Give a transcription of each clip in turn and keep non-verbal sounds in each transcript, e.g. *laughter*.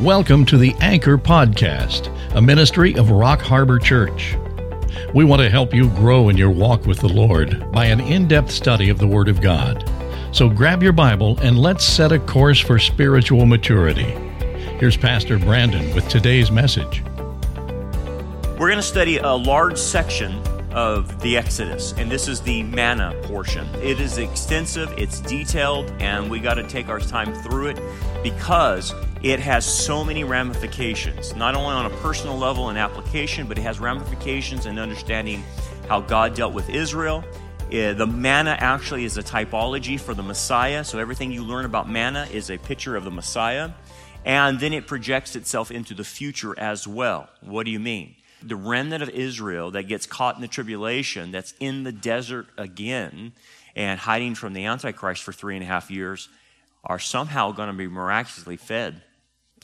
Welcome to the Anchor Podcast, a ministry of Rock Harbor Church. We want to help you grow in your walk with the Lord by an in depth study of the Word of God. So grab your Bible and let's set a course for spiritual maturity. Here's Pastor Brandon with today's message. We're going to study a large section of the Exodus, and this is the manna portion. It is extensive, it's detailed, and we got to take our time through it because it has so many ramifications, not only on a personal level and application, but it has ramifications in understanding how God dealt with Israel. Uh, the manna actually is a typology for the Messiah, so everything you learn about manna is a picture of the Messiah. And then it projects itself into the future as well. What do you mean? The remnant of Israel that gets caught in the tribulation, that's in the desert again and hiding from the Antichrist for three and a half years, are somehow going to be miraculously fed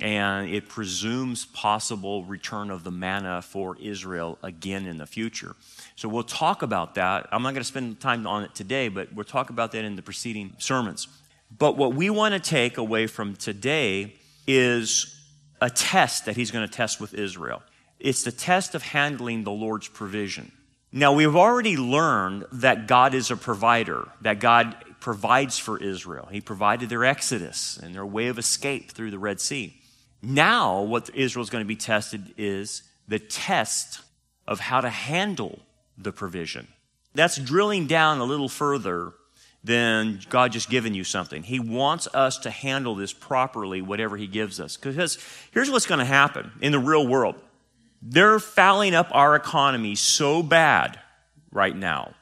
and it presumes possible return of the manna for Israel again in the future. So we'll talk about that. I'm not going to spend time on it today, but we'll talk about that in the preceding sermons. But what we want to take away from today is a test that he's going to test with Israel. It's the test of handling the Lord's provision. Now, we've already learned that God is a provider, that God provides for Israel. He provided their exodus and their way of escape through the Red Sea. Now, what Israel is going to be tested is the test of how to handle the provision. That's drilling down a little further than God just giving you something. He wants us to handle this properly, whatever He gives us. Because here's what's going to happen in the real world they're fouling up our economy so bad right now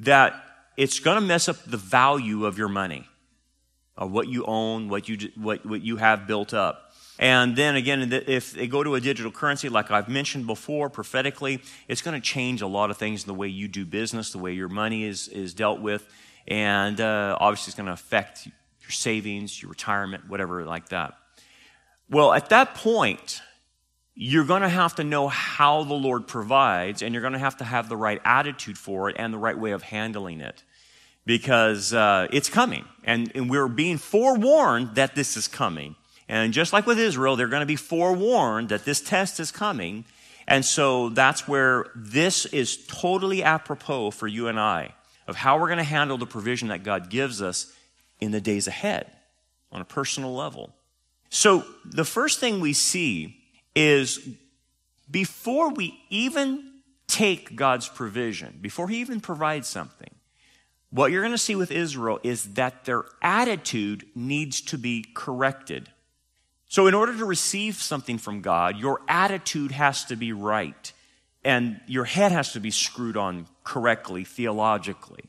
that it's going to mess up the value of your money, of what you own, what you, what, what you have built up. And then again, if they go to a digital currency, like I've mentioned before, prophetically, it's going to change a lot of things in the way you do business, the way your money is, is dealt with. And uh, obviously, it's going to affect your savings, your retirement, whatever like that. Well, at that point, you're going to have to know how the Lord provides, and you're going to have to have the right attitude for it and the right way of handling it because uh, it's coming. And, and we're being forewarned that this is coming. And just like with Israel, they're going to be forewarned that this test is coming. And so that's where this is totally apropos for you and I of how we're going to handle the provision that God gives us in the days ahead on a personal level. So the first thing we see is before we even take God's provision, before He even provides something, what you're going to see with Israel is that their attitude needs to be corrected. So, in order to receive something from God, your attitude has to be right, and your head has to be screwed on correctly theologically.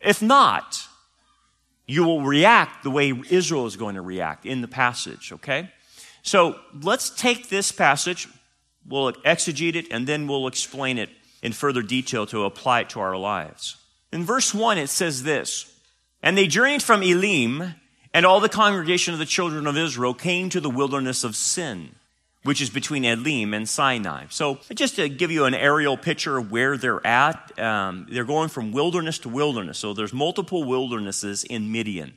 If not, you will react the way Israel is going to react in the passage, okay? So, let's take this passage, we'll exegete it, and then we'll explain it in further detail to apply it to our lives. In verse 1, it says this And they journeyed from Elim and all the congregation of the children of Israel came to the wilderness of Sin, which is between Elim and Sinai. So, just to give you an aerial picture of where they're at, um, they're going from wilderness to wilderness. So, there's multiple wildernesses in Midian.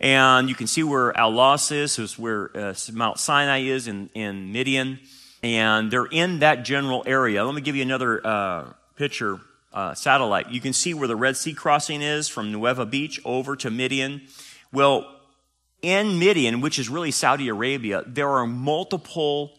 And you can see where Al-Lawz is, is where uh, Mount Sinai is in, in Midian. And they're in that general area. Let me give you another uh, picture, uh, satellite. You can see where the Red Sea crossing is from Nuweiba Beach over to Midian. Well, in Midian, which is really Saudi Arabia, there are multiple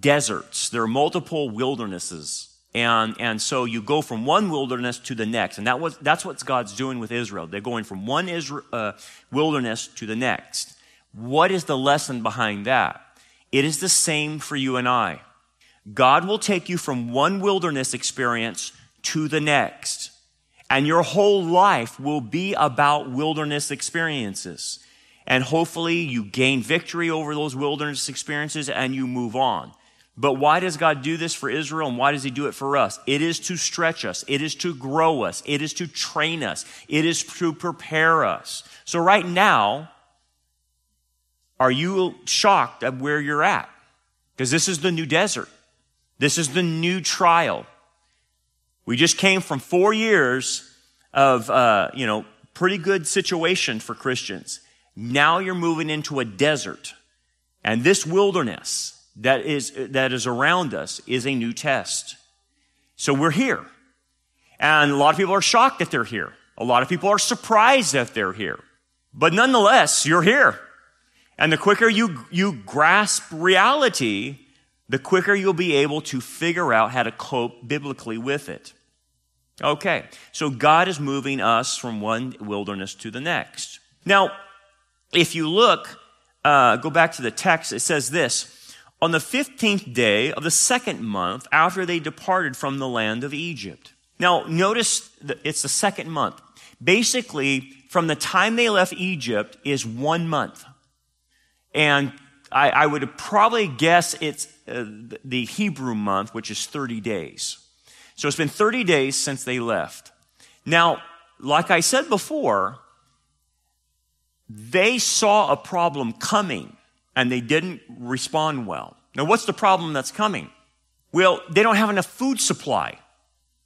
deserts. There are multiple wildernesses. And, and so you go from one wilderness to the next. And that was, that's what God's doing with Israel. They're going from one Israel, uh, wilderness to the next. What is the lesson behind that? It is the same for you and I. God will take you from one wilderness experience to the next. And your whole life will be about wilderness experiences. And hopefully you gain victory over those wilderness experiences and you move on. But why does God do this for Israel and why does He do it for us? It is to stretch us. It is to grow us. It is to train us. It is to prepare us. So right now, are you shocked at where you're at? Because this is the new desert. This is the new trial. We just came from four years of, uh, you know, pretty good situation for Christians. Now you're moving into a desert. And this wilderness that is, that is around us is a new test. So we're here. And a lot of people are shocked that they're here. A lot of people are surprised that they're here. But nonetheless, you're here. And the quicker you, you grasp reality, the quicker you'll be able to figure out how to cope biblically with it. Okay, so God is moving us from one wilderness to the next. Now, if you look, uh, go back to the text, it says this On the 15th day of the second month after they departed from the land of Egypt. Now, notice it's the second month. Basically, from the time they left Egypt is one month. And I, I would probably guess it's uh, the Hebrew month, which is 30 days. So it's been 30 days since they left. Now, like I said before, they saw a problem coming and they didn't respond well. Now, what's the problem that's coming? Well, they don't have enough food supply.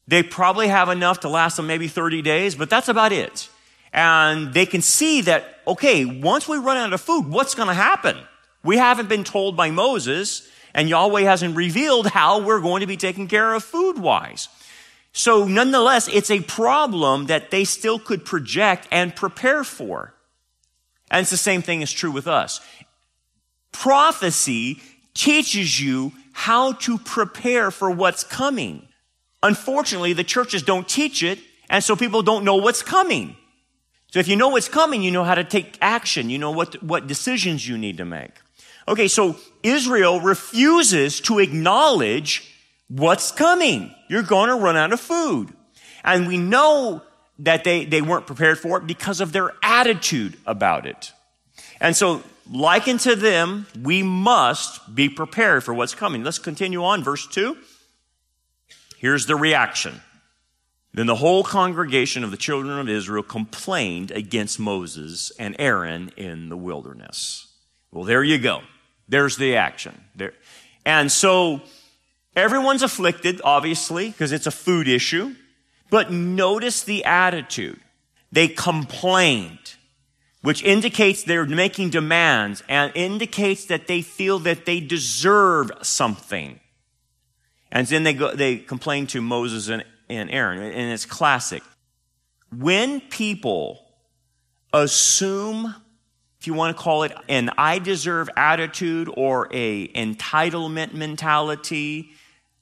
They probably have enough to last them maybe 30 days, but that's about it. And they can see that, okay, once we run out of food, what's going to happen? We haven't been told by Moses, and Yahweh hasn't revealed how we're going to be taken care of food wise. So nonetheless, it's a problem that they still could project and prepare for. And it's the same thing is true with us. Prophecy teaches you how to prepare for what's coming. Unfortunately, the churches don't teach it, and so people don't know what's coming. So if you know what's coming, you know how to take action. You know what, what decisions you need to make. Okay, so Israel refuses to acknowledge what's coming. You're going to run out of food. And we know that they, they weren't prepared for it because of their attitude about it. And so, like unto them, we must be prepared for what's coming. Let's continue on, verse 2. Here's the reaction. Then the whole congregation of the children of Israel complained against Moses and Aaron in the wilderness. Well, there you go. There's the action. There. And so everyone's afflicted, obviously, because it's a food issue. But notice the attitude. They complained, which indicates they're making demands and indicates that they feel that they deserve something. And then they go, they complain to Moses and, and Aaron, and it's classic. When people assume you want to call it an I deserve attitude or a entitlement mentality,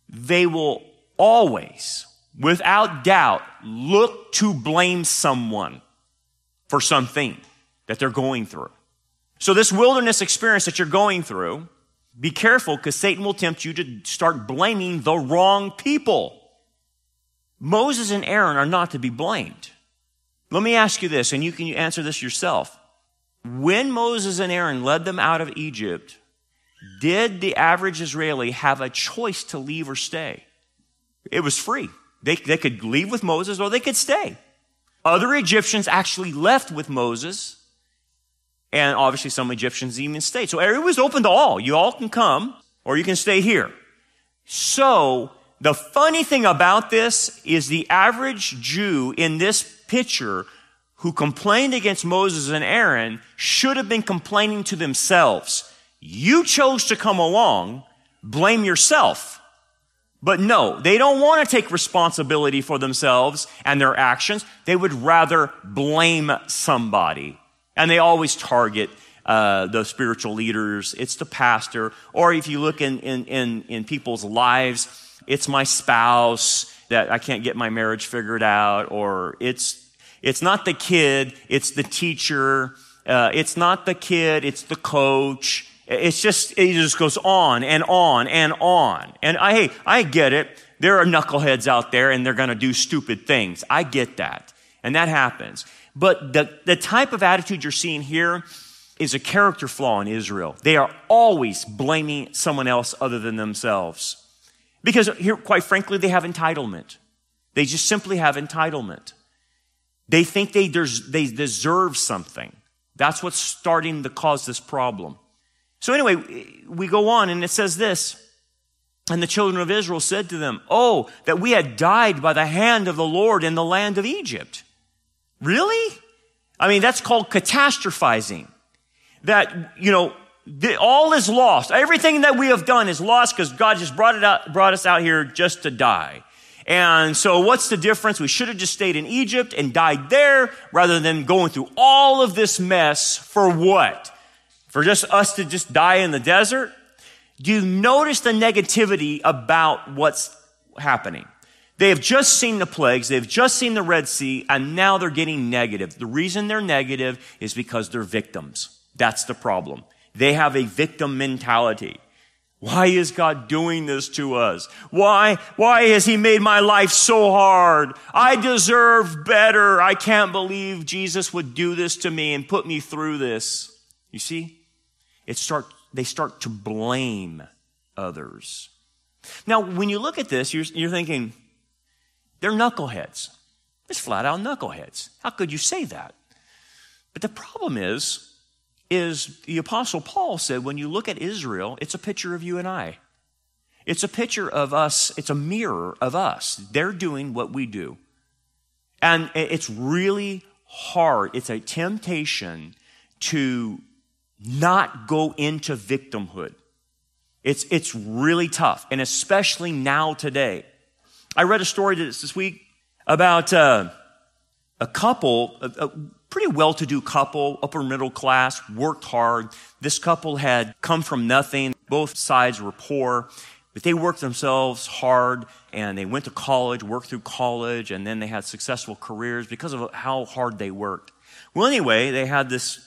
they will always, without doubt, look to blame someone for something that they're going through. So this wilderness experience that you're going through, be careful because Satan will tempt you to start blaming the wrong people. Moses and Aaron are not to be blamed. Let me ask you this, and you can answer this yourself. When Moses and Aaron led them out of Egypt, did the average Israeli have a choice to leave or stay? It was free. They, they could leave with Moses or they could stay. Other Egyptians actually left with Moses, and obviously some Egyptians even stayed. So it was open to all. You all can come, or you can stay here. So the funny thing about this is the average Jew in this picture who complained against Moses and Aaron should have been complaining to themselves. You chose to come along, blame yourself. But no, they don't want to take responsibility for themselves and their actions. They would rather blame somebody. And they always target uh, the spiritual leaders. It's the pastor. Or if you look in, in, in, in people's lives, it's my spouse that I can't get my marriage figured out, or it's it's not the kid, it's the teacher. Uh, it's not the kid, it's the coach. It's just, it just goes on and on and on. And I, hey, I get it. There are knuckleheads out there and they're going to do stupid things. I get that. And that happens. But the, the type of attitude you're seeing here is a character flaw in Israel. They are always blaming someone else other than themselves. Because here, quite frankly, they have entitlement. They just simply have entitlement. They think they, des- they deserve something. That's what's starting to cause this problem. So anyway, we go on and it says this. And the children of Israel said to them, Oh, that we had died by the hand of the Lord in the land of Egypt. Really? I mean, that's called catastrophizing. That, you know, the, all is lost. Everything that we have done is lost because God just brought it out, brought us out here just to die. And so what's the difference? We should have just stayed in Egypt and died there rather than going through all of this mess for what? For just us to just die in the desert? Do you notice the negativity about what's happening? They have just seen the plagues, they've just seen the Red Sea, and now they're getting negative. The reason they're negative is because they're victims. That's the problem. They have a victim mentality. Why is God doing this to us? Why, why has He made my life so hard? I deserve better. I can't believe Jesus would do this to me and put me through this. You see? It start, they start to blame others. Now, when you look at this, you're, you're thinking, they're knuckleheads. It's flat out knuckleheads. How could you say that? But the problem is, is the apostle Paul said when you look at Israel, it's a picture of you and I. It's a picture of us, it's a mirror of us. They're doing what we do. And it's really hard. It's a temptation to not go into victimhood. It's, it's really tough, and especially now today. I read a story this week about uh, a couple, a, a pretty well to do couple, upper middle class, worked hard. This couple had come from nothing. Both sides were poor, but they worked themselves hard and they went to college, worked through college, and then they had successful careers because of how hard they worked. Well, anyway, they had this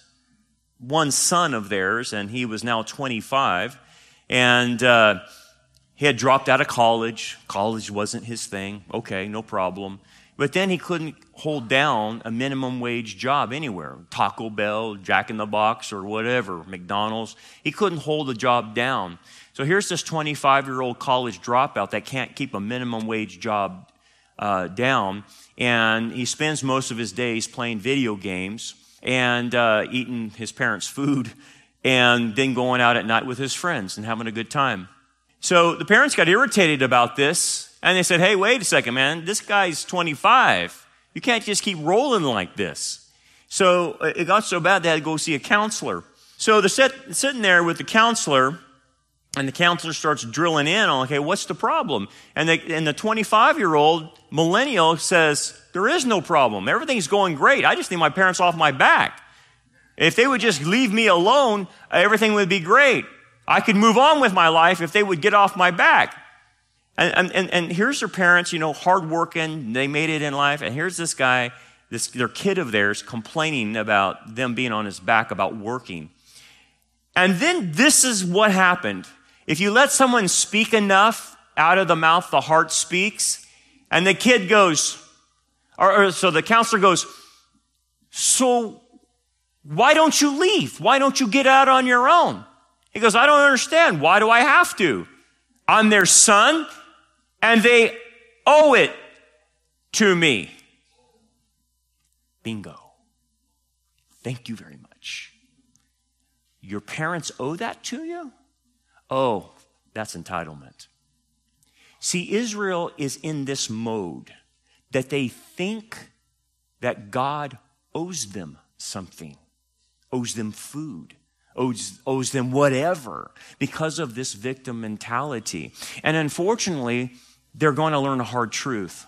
one son of theirs, and he was now 25, and uh, he had dropped out of college. College wasn't his thing. Okay, no problem. But then he couldn't hold down a minimum wage job anywhere Taco Bell, Jack in the Box, or whatever, McDonald's. He couldn't hold the job down. So here's this 25 year old college dropout that can't keep a minimum wage job uh, down. And he spends most of his days playing video games and uh, eating his parents' food and then going out at night with his friends and having a good time. So the parents got irritated about this and they said, hey, wait a second, man. This guy's 25. You can't just keep rolling like this. So uh, it got so bad they had to go see a counselor. So they're sit, sitting there with the counselor, and the counselor starts drilling in on, okay, what's the problem? And the 25 year old millennial says, there is no problem. Everything's going great. I just need my parents off my back. If they would just leave me alone, everything would be great. I could move on with my life if they would get off my back. And, and, and here's their parents, you know, hardworking, they made it in life. And here's this guy, this, their kid of theirs, complaining about them being on his back about working. And then this is what happened. If you let someone speak enough, out of the mouth the heart speaks. And the kid goes, or, or so the counselor goes, so why don't you leave? Why don't you get out on your own? He goes, I don't understand. Why do I have to? I'm their son and they owe it to me. Bingo. Thank you very much. Your parents owe that to you? Oh, that's entitlement. See, Israel is in this mode that they think that God owes them something, owes them food, owes, owes them whatever because of this victim mentality. And unfortunately, they're going to learn a hard truth.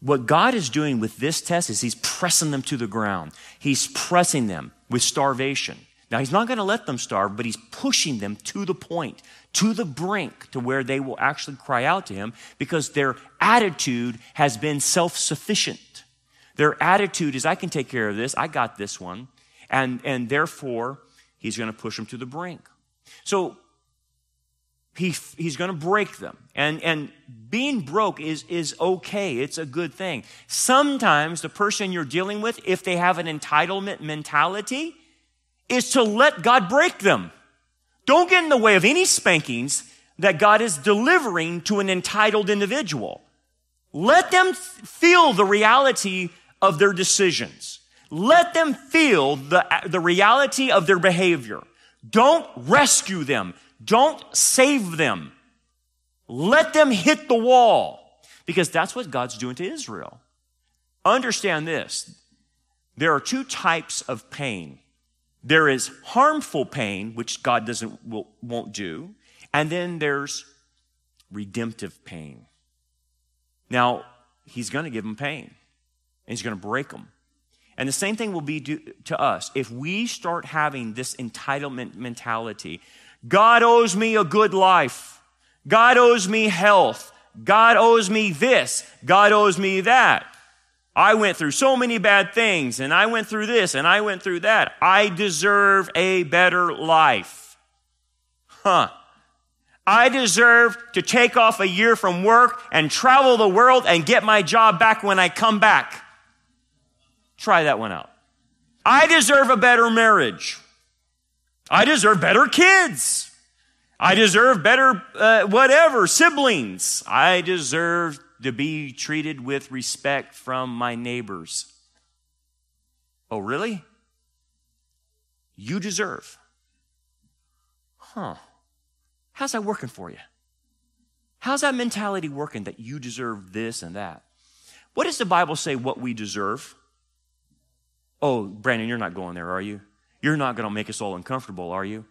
What God is doing with this test is He's pressing them to the ground. He's pressing them with starvation. Now, He's not going to let them starve, but He's pushing them to the point, to the brink, to where they will actually cry out to Him because their attitude has been self sufficient. Their attitude is, I can take care of this, I got this one. And, and therefore, He's going to push them to the brink. So, he, he's going to break them. And, and being broke is, is okay. It's a good thing. Sometimes the person you're dealing with, if they have an entitlement mentality, is to let God break them. Don't get in the way of any spankings that God is delivering to an entitled individual. Let them feel the reality of their decisions. Let them feel the, the reality of their behavior. Don't rescue them. Don't save them. Let them hit the wall because that's what God's doing to Israel. Understand this. There are two types of pain. There is harmful pain, which God doesn't, will, won't do. And then there's redemptive pain. Now, he's going to give them pain and he's going to break them. And the same thing will be to us. If we start having this entitlement mentality, God owes me a good life. God owes me health. God owes me this. God owes me that. I went through so many bad things and I went through this and I went through that. I deserve a better life. Huh. I deserve to take off a year from work and travel the world and get my job back when I come back. Try that one out. I deserve a better marriage. I deserve better kids. I deserve better, uh, whatever, siblings. I deserve to be treated with respect from my neighbors. Oh, really? You deserve. Huh. How's that working for you? How's that mentality working that you deserve this and that? What does the Bible say what we deserve? Oh, Brandon, you're not going there, are you? You're not going to make us all uncomfortable, are you?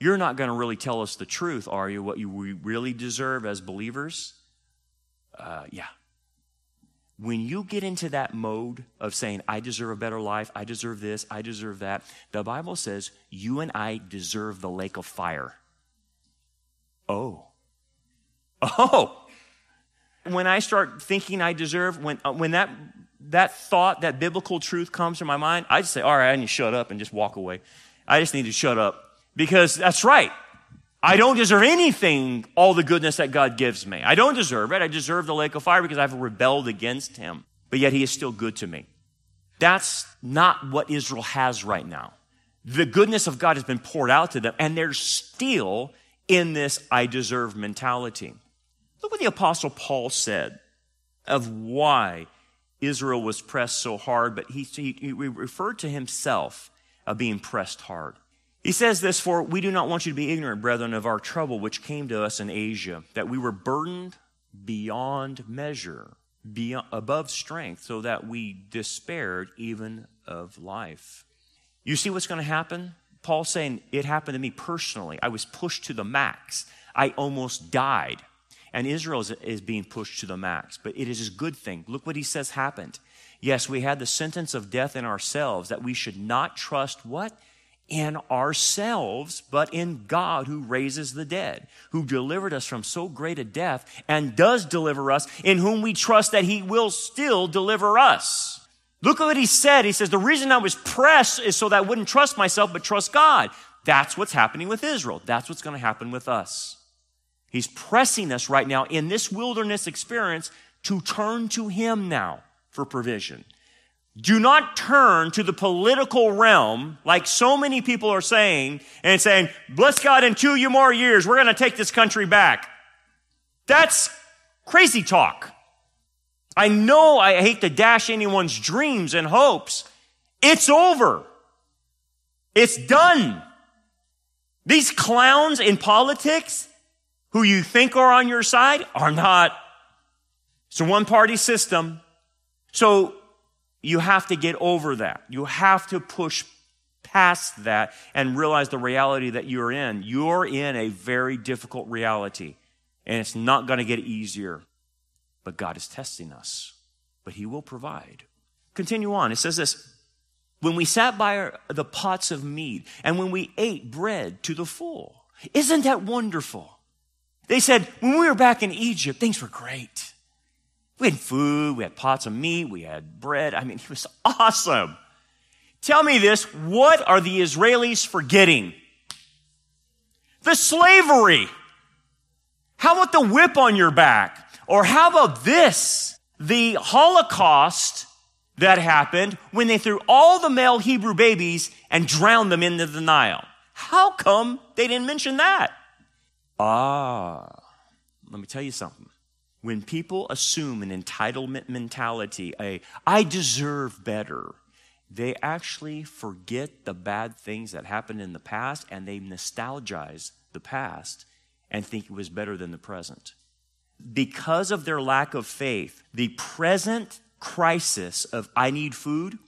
You're not going to really tell us the truth, are you? What you we really deserve as believers? Uh, yeah. When you get into that mode of saying, I deserve a better life, I deserve this, I deserve that, the Bible says you and I deserve the lake of fire. Oh. *laughs* Oh. When I start thinking I deserve, when, uh, when that, that thought, that biblical truth comes to my mind, I just say, all right, I need to shut up and just walk away. I just need to shut up because that's right. I don't deserve anything, all the goodness that God gives me. I don't deserve it. I deserve the lake of fire because I've rebelled against him. But yet he is still good to me. That's not what Israel has right now. The goodness of God has been poured out to them, and they're still in this I deserve mentality. Look what the Apostle Paul said of why Israel was pressed so hard, but he, he, he referred to himself of being pressed hard. He says this, for we do not want you to be ignorant, brethren, of our trouble which came to us in Asia, that we were burdened beyond measure, beyond, above strength, so that we despaired even of life. You see what's going to happen? Paul's saying, It happened to me personally. I was pushed to the max. I almost died. And Israel is, is being pushed to the max. But it is a good thing. Look what he says happened. Yes, we had the sentence of death in ourselves that we should not trust what? in ourselves, but in God who raises the dead, who delivered us from so great a death and does deliver us, in whom we trust that he will still deliver us. Look at what he said. He says, The reason I was pressed is so that I wouldn't trust myself, but trust God. That's what's happening with Israel. That's what's going to happen with us. He's pressing us right now in this wilderness experience to turn to him now for provision. Do not turn to the political realm like so many people are saying and saying, bless God in two more years, we're going to take this country back. That's crazy talk. I know I hate to dash anyone's dreams and hopes. It's over. It's done. These clowns in politics who you think are on your side are not. It's a one party system. So you have to get over that. You have to push past that and realize the reality that you're in. You're in a very difficult reality, and it's not going to get easier. But God is testing us, but He will provide. Continue on. It says this when we sat by our, the pots of meat and when we ate bread to the full. Isn't that wonderful? They said, when we were back in Egypt, things were great. We had food, we had pots of meat, we had bread. I mean, it was *laughs* awesome. Tell me this what are the Israelis forgetting? The slavery. How about the whip on your back? Or how about this? The Holocaust that happened when they threw all the male Hebrew babies and drowned them into the Nile. How come they didn't mention that? Ah, let me tell you something. When people assume an entitlement mentality, a I deserve better, they actually forget the bad things that happened in the past and they nostalgize the past and think it was better than the present because of their lack of faith, the present crisis of I need food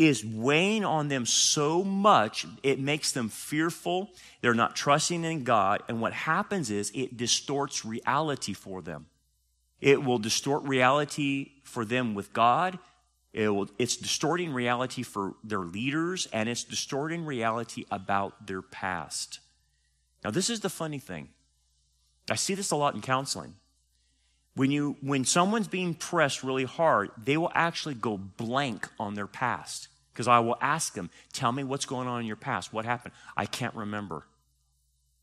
is weighing on them so much, it makes them fearful. They're not trusting in God. And what happens is it distorts reality for them. It will distort reality for them with God. It will, it's distorting reality for their leaders, and it's distorting reality about their past. Now, this is the funny thing. I see this a lot in counseling. When, you, when someone's being pressed really hard, they will actually go blank on their past. Because I will ask them, Tell me what's going on in your past. What happened? I can't remember.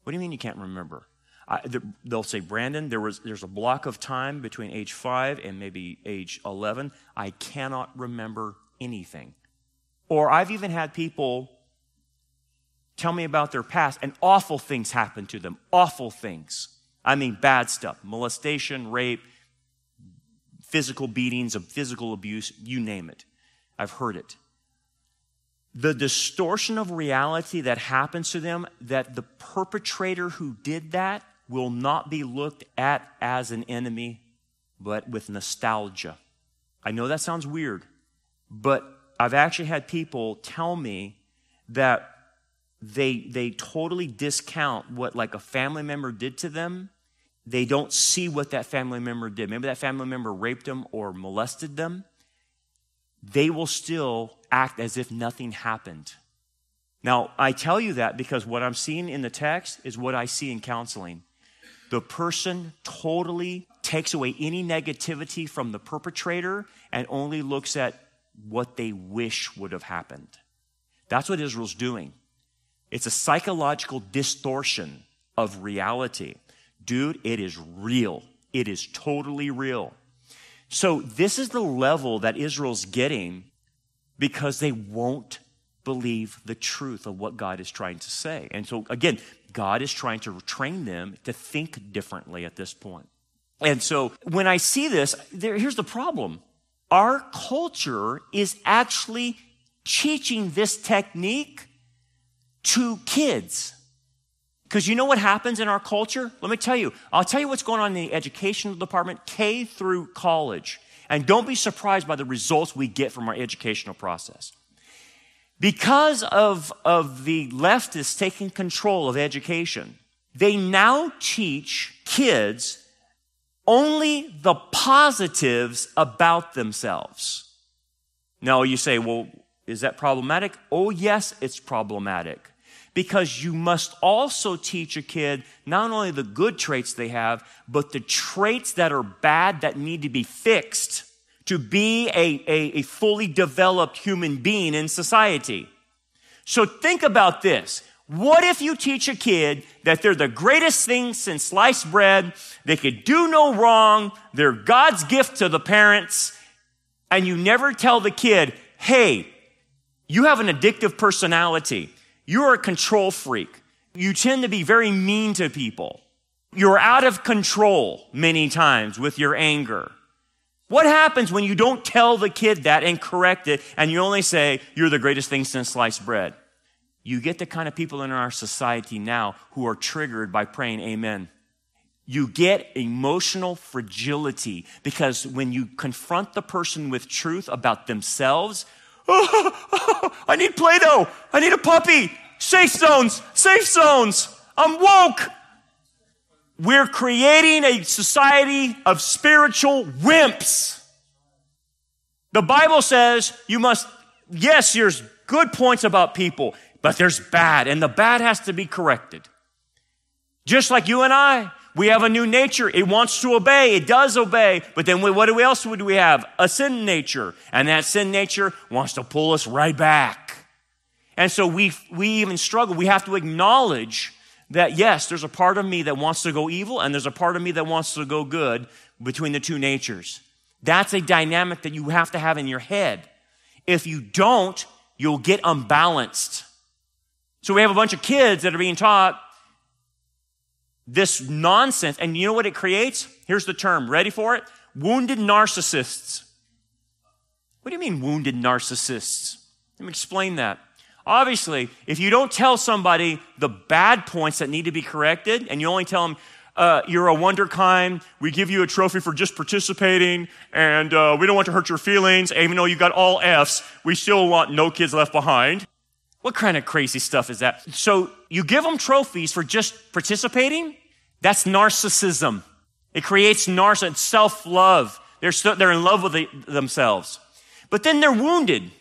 What do you mean you can't remember? I, they'll say, Brandon, there was, there's a block of time between age five and maybe age 11. I cannot remember anything. Or I've even had people tell me about their past and awful things happened to them. Awful things. I mean, bad stuff molestation, rape, physical beatings, physical abuse, you name it. I've heard it. The distortion of reality that happens to them, that the perpetrator who did that will not be looked at as an enemy, but with nostalgia. I know that sounds weird, but I've actually had people tell me that they, they totally discount what like a family member did to them they don't see what that family member did. Maybe that family member raped them or molested them. They will still act as if nothing happened. Now, I tell you that because what I'm seeing in the text is what I see in counseling. The person totally takes away any negativity from the perpetrator and only looks at what they wish would have happened. That's what Israel's doing. It's a psychological distortion of reality. Dude, it is real. It is totally real. So, this is the level that Israel's getting because they won't believe the truth of what God is trying to say. And so, again, God is trying to train them to think differently at this point. And so, when I see this, there, here's the problem our culture is actually teaching this technique to kids. Because you know what happens in our culture? Let me tell you. I'll tell you what's going on in the educational department, K through college. And don't be surprised by the results we get from our educational process. Because of, of the leftists taking control of education, they now teach kids only the positives about themselves. Now you say, well, is that problematic? Oh, yes, it's problematic because you must also teach a kid not only the good traits they have, but the traits that are bad that need to be fixed to be a, a, a fully developed human being in society. So think about this. What if you teach a kid that they're the greatest thing since sliced bread, they could do no wrong, they're God's gift to the parents, and you never tell the kid, hey, you have an addictive personality. You're a control freak. You tend to be very mean to people. You're out of control many times with your anger. What happens when you don't tell the kid that and correct it and you only say, you're the greatest thing since sliced bread? You get the kind of people in our society now who are triggered by praying amen. You get emotional fragility because when you confront the person with truth about themselves, Oh, *laughs* I need Play Doh. I need a puppy. Safe zones, safe zones. I'm woke. We're creating a society of spiritual wimps. The Bible says you must, yes, there's good points about people, but there's bad, and the bad has to be corrected. Just like you and I. We have a new nature. It wants to obey. It does obey. But then we, what else would we have? A sin nature. And that sin nature wants to pull us right back. And so we, we even struggle. We have to acknowledge that yes, there's a part of me that wants to go evil and there's a part of me that wants to go good between the two natures. That's a dynamic that you have to have in your head. If you don't, you'll get unbalanced. So we have a bunch of kids that are being taught this nonsense. And you know what it creates? Here's the term. Ready for it? Wounded narcissists. What do you mean, wounded narcissists? Let me explain that. Obviously, if you don't tell somebody the bad points that need to be corrected, and you only tell them, uh, you're a wunderkind. We give you a trophy for just participating, and uh, we don't want to hurt your feelings. Even though you got all Fs, we still want no kids left behind. What kind of crazy stuff is that? So you give them trophies for just participating? That's narcissism. It creates narcissism, self-love. They're, so, they're in love with the, themselves. But then they're wounded.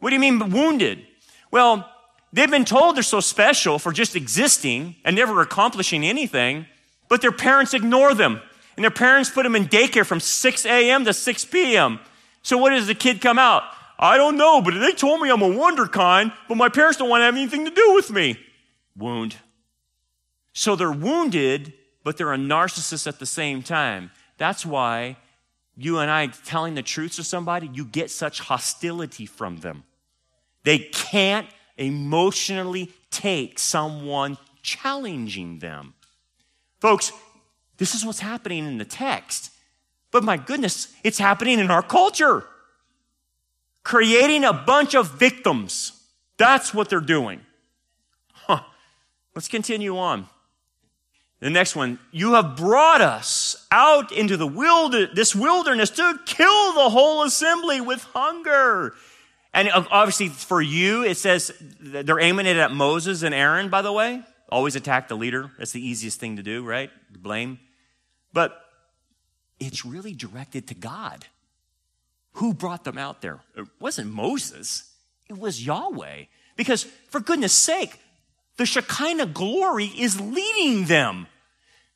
What do you mean wounded? Well, they've been told they're so special for just existing and never accomplishing anything, but their parents ignore them. And their parents put them in daycare from 6 a.m. to 6 p.m. So what does the kid come out? I don't know, but they told me I'm a wunderkind, but my parents don't want to have anything to do with me. Wound. So they're wounded, but they're a narcissist at the same time. That's why you and I telling the truth to somebody, you get such hostility from them. They can't emotionally take someone challenging them. Folks, this is what's happening in the text. But my goodness, it's happening in our culture. Creating a bunch of victims. That's what they're doing. Huh. Let's continue on. The next one, you have brought us out into the wilder, this wilderness to kill the whole assembly with hunger. And obviously for you, it says they're aiming it at Moses and Aaron, by the way. Always attack the leader. That's the easiest thing to do, right? Blame. But it's really directed to God. Who brought them out there? Uh, it wasn't Moses. It was Yahweh. Because for goodness sake, the Shekinah glory is leading them.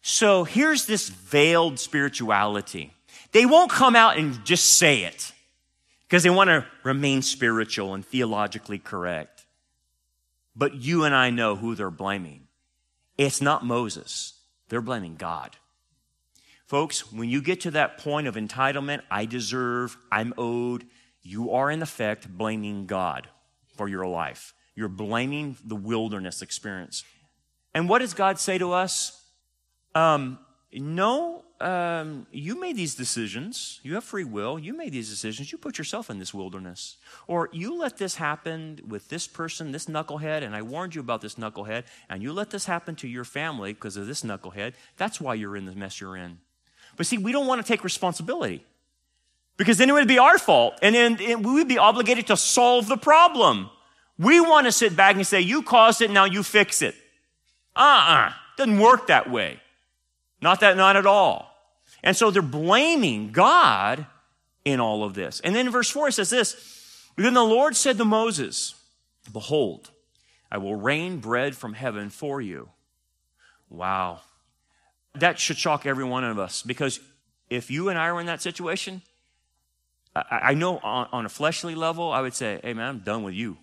So here's this veiled spirituality. They won't come out and just say it because they want to remain spiritual and theologically correct. But you and I know who they're blaming. It's not Moses. They're blaming God. Folks, when you get to that point of entitlement, I deserve, I'm owed, you are in effect blaming God for your life. You're blaming the wilderness experience. And what does God say to us? Um, no, um, you made these decisions. You have free will. You made these decisions. You put yourself in this wilderness. Or you let this happen with this person, this knucklehead, and I warned you about this knucklehead, and you let this happen to your family because of this knucklehead. That's why you're in the mess you're in. But see, we don't want to take responsibility because then it would be our fault, and then we would be obligated to solve the problem. We want to sit back and say, You caused it, now you fix it. Uh uh-uh. uh. Doesn't work that way. Not that, not at all. And so they're blaming God in all of this. And then verse 4 it says this Then the Lord said to Moses, Behold, I will rain bread from heaven for you. Wow. That should shock every one of us because if you and I were in that situation, I, know on, on a fleshly level, I would say, Hey man, I'm done with you.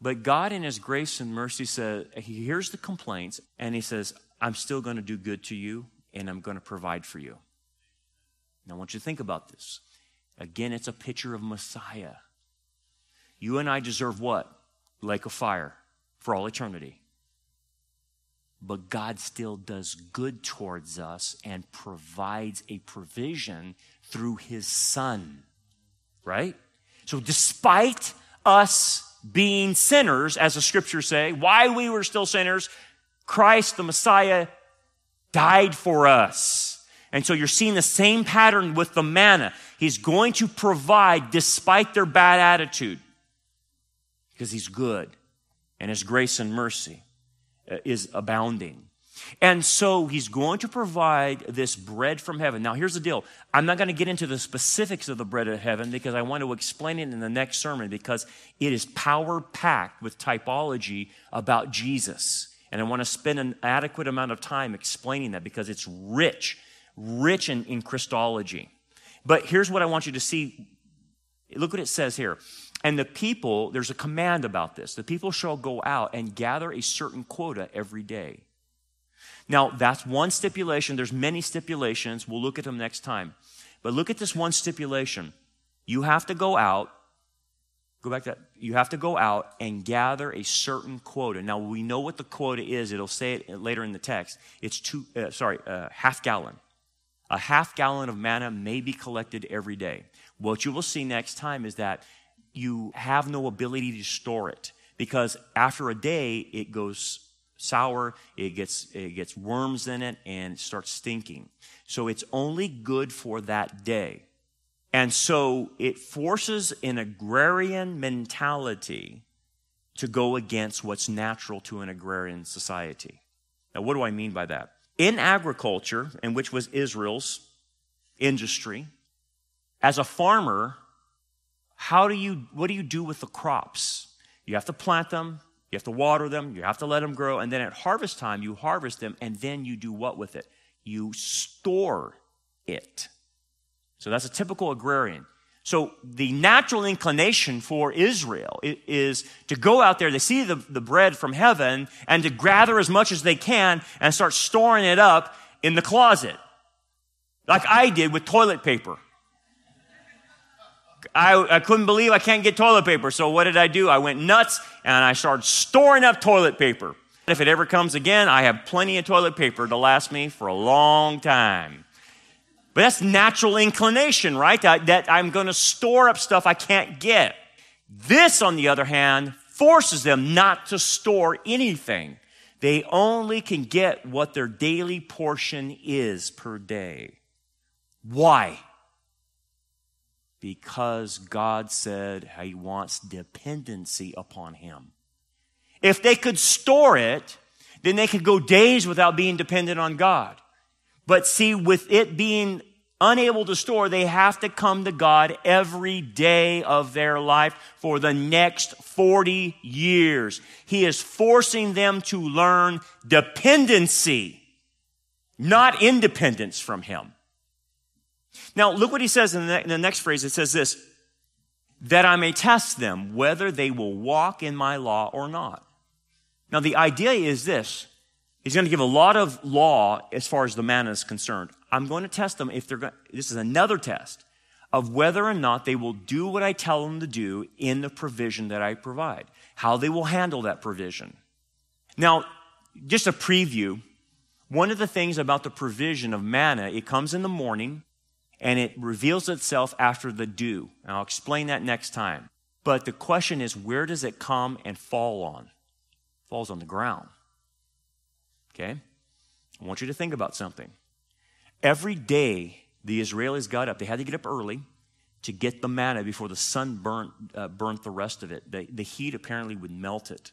But God, in His grace and mercy, says, He hears the complaints and He says, I'm still going to do good to you and I'm going to provide for you. Now, I want you to think about this. Again, it's a picture of Messiah. You and I deserve what? Lake of fire for all eternity. But God still does good towards us and provides a provision through his son. Right? So, despite us being sinners, as the scriptures say, why we were still sinners, Christ, the Messiah, died for us. And so you're seeing the same pattern with the manna. He's going to provide despite their bad attitude because he's good and his grace and mercy Uh, is abounding. And so he's going to provide this bread from heaven. Now, here's the deal. I'm not going to get into the specifics of the bread of heaven because I want to explain it in the next sermon because it is power packed with typology about Jesus. And I want to spend an adequate amount of time explaining that because it's rich, rich in, in Christology. But here's what I want you to see. Look what it says here. And the people, there's a command about this. The people shall go out and gather a certain quota every day. Now, that's one stipulation. There's many stipulations. We'll look at them next time. But look at this one stipulation. You have to go out Go back to that. You have to go out and gather a certain quota. Now we know what the quota is. It'll say it later in the text. It's two, uh, sorry, uh, half gallon. A half gallon of manna may be collected every day. What you will see next time is that you have no ability to store it because after a day it goes sour, it gets, it gets worms in it, and it starts stinking. So it's only good for that day. And so it forces an agrarian mentality to go against what's natural to an agrarian society. Now, what do I mean by that? In agriculture, and which was Israel's industry, as a farmer, how do you, what do you do with the crops? You have to plant them, you have to water them, you have to let them grow, and then at harvest time, you harvest them, and then you do what with it? You store it. So that's a typical agrarian. So the natural inclination for Israel is to go out there, to see the, the bread from heaven, and to gather as much as they can and start storing it up in the closet. Like I did with toilet paper. I, I couldn't believe I can't get toilet paper. So what did I do? I went nuts and I started storing up toilet paper. If it ever comes again, I have plenty of toilet paper to last me for a long time. But that's natural inclination, right? That, that I'm going to store up stuff I can't get. This, on the other hand, forces them not to store anything. They only can get what their daily portion is per day. Why? Because God said He wants dependency upon Him. If they could store it, then they could go days without being dependent on God. But see, with it being unable to store, they have to come to God every day of their life for the next 40 years. He is forcing them to learn dependency, not independence from Him. Now, look what he says in the, in the next phrase. It says this, that I may test them whether they will walk in my law or not. Now, the idea is this He's going to give a lot of law as far as the manna is concerned. I'm going to test them if they're going, this is another test of whether or not they will do what I tell them to do in the provision that I provide, how they will handle that provision. Now, just a preview, one of the things about the provision of manna, it comes in the morning and it reveals itself after the dew. And I'll explain that next time. But the question is, where does it come and fall on? It falls on the ground. Okay? I want you to think about something. Every day the Israelis got up, they had to get up early to get the manna before the sun burnt, uh, burnt the rest of it. The, the heat apparently would melt it.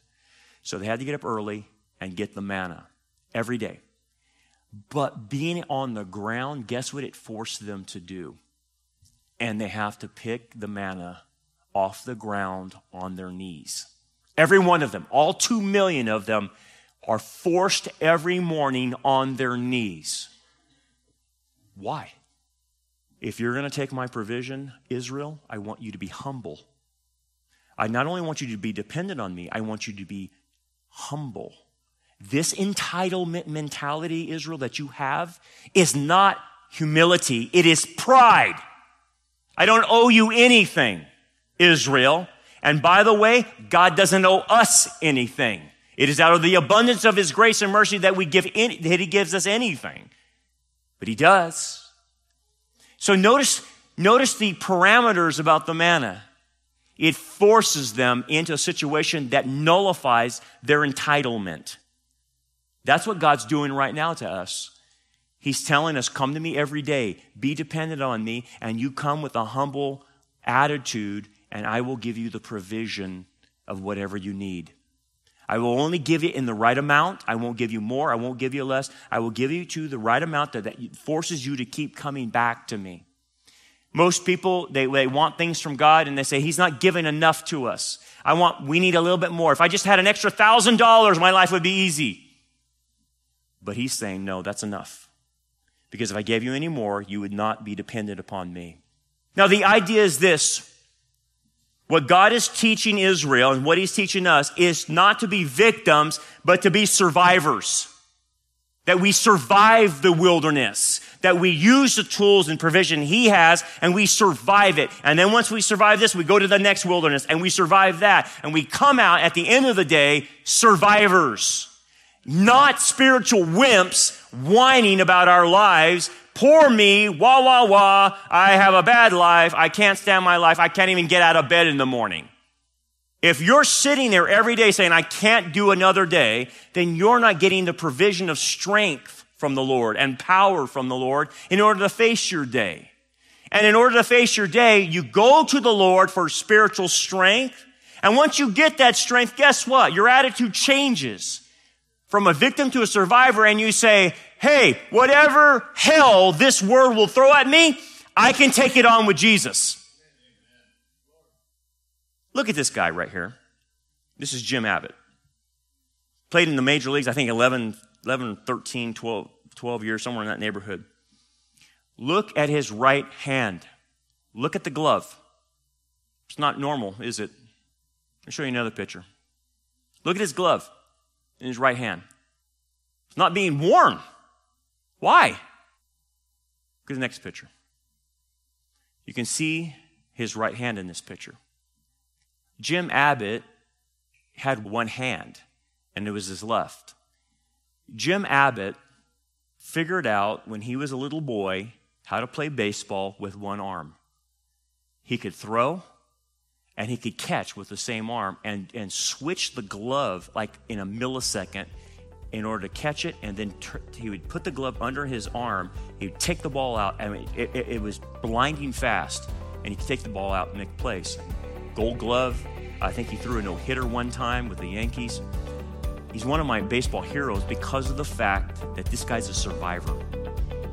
So they had to get up early and get the manna every day. But being on the ground, guess what it forced them to do? And they have to pick the manna off the ground on their knees. Every one of them, all two million of them, are forced every morning on their knees. Why? If you're going to take my provision, Israel, I want you to be humble. I not only want you to be dependent on me, I want you to be humble. This entitlement mentality, Israel, that you have is not humility, it is pride. I don't owe you anything, Israel. And by the way, God doesn't owe us anything. It is out of the abundance of His grace and mercy that we give any, that He gives us anything. But He does. So notice, notice the parameters about the manna. It forces them into a situation that nullifies their entitlement. That's what God's doing right now to us. He's telling us, come to me every day, be dependent on me, and you come with a humble attitude, and I will give you the provision of whatever you need. I will only give you in the right amount. I won't give you more. I won't give you less. I will give you to the right amount that, that forces you to keep coming back to me. Most people, they, they want things from God and they say, He's not giving enough to us. I want, we need a little bit more. If I just had an extra thousand dollars, my life would be easy. But He's saying, no, that's enough. Because if I gave you any more, you would not be dependent upon me. Now, the idea is this what God is teaching Israel and what he's teaching us is not to be victims, but to be survivors. That we survive the wilderness. That we use the tools and provision he has and we survive it. And then once we survive this, we go to the next wilderness and we survive that. And we come out at the end of the day, survivors. Not spiritual wimps whining about our lives, Poor me, wah, wah, wah. I have a bad life. I can't stand my life. I can't even get out of bed in the morning. If you're sitting there every day saying, I can't do another day, then you're not getting the provision of strength from the Lord and power from the Lord in order to face your day. And in order to face your day, you go to the Lord for spiritual strength. And once you get that strength, guess what? Your attitude changes from a victim to a survivor and you say, Hey, whatever hell this world will throw at me, I can take it on with Jesus. Look at this guy right here. This is Jim Abbott. Played in the major leagues, I think 11, 11 13, 12, 12 years, somewhere in that neighborhood. Look at his right hand. Look at the glove. It's not normal, is it? I'll show you another picture. Look at his glove in his right hand. It's not being worn. Why? Look at the next picture. You can see his right hand in this picture. Jim Abbott had one hand, and it was his left. Jim Abbott figured out when he was a little boy how to play baseball with one arm. He could throw and he could catch with the same arm and, and switch the glove like in a millisecond in order to catch it. And then he would put the glove under his arm. He would take the ball out. I mean, it, it, it was blinding fast. And he could take the ball out and make plays. Gold glove. I think he threw a no hitter one time with the Yankees. He's one of my baseball heroes because of the fact that this guy's a survivor.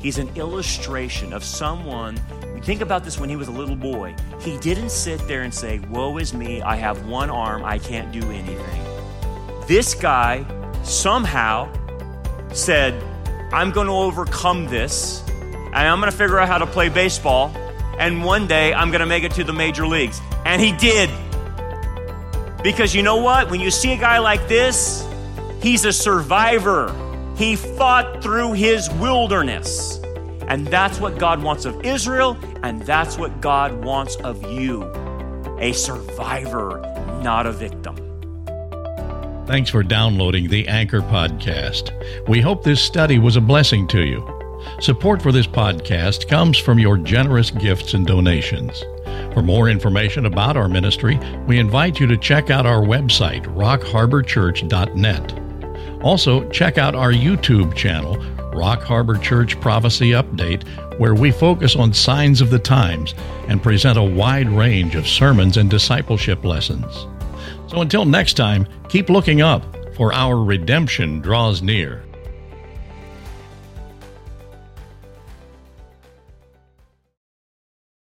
He's an illustration of someone. Think about this when he was a little boy. He didn't sit there and say, Woe is me, I have one arm, I can't do anything. This guy somehow said, I'm going to overcome this, and I'm going to figure out how to play baseball, and one day I'm going to make it to the major leagues. And he did. Because you know what? When you see a guy like this, he's a survivor. He fought through his wilderness. And that's what God wants of Israel, and that's what God wants of you a survivor, not a victim. Thanks for downloading the Anchor Podcast. We hope this study was a blessing to you. Support for this podcast comes from your generous gifts and donations. For more information about our ministry, we invite you to check out our website, rockharborchurch.net. Also, check out our YouTube channel, Rock Harbor Church Prophecy Update, where we focus on signs of the times and present a wide range of sermons and discipleship lessons. So until next time, keep looking up, for our redemption draws near.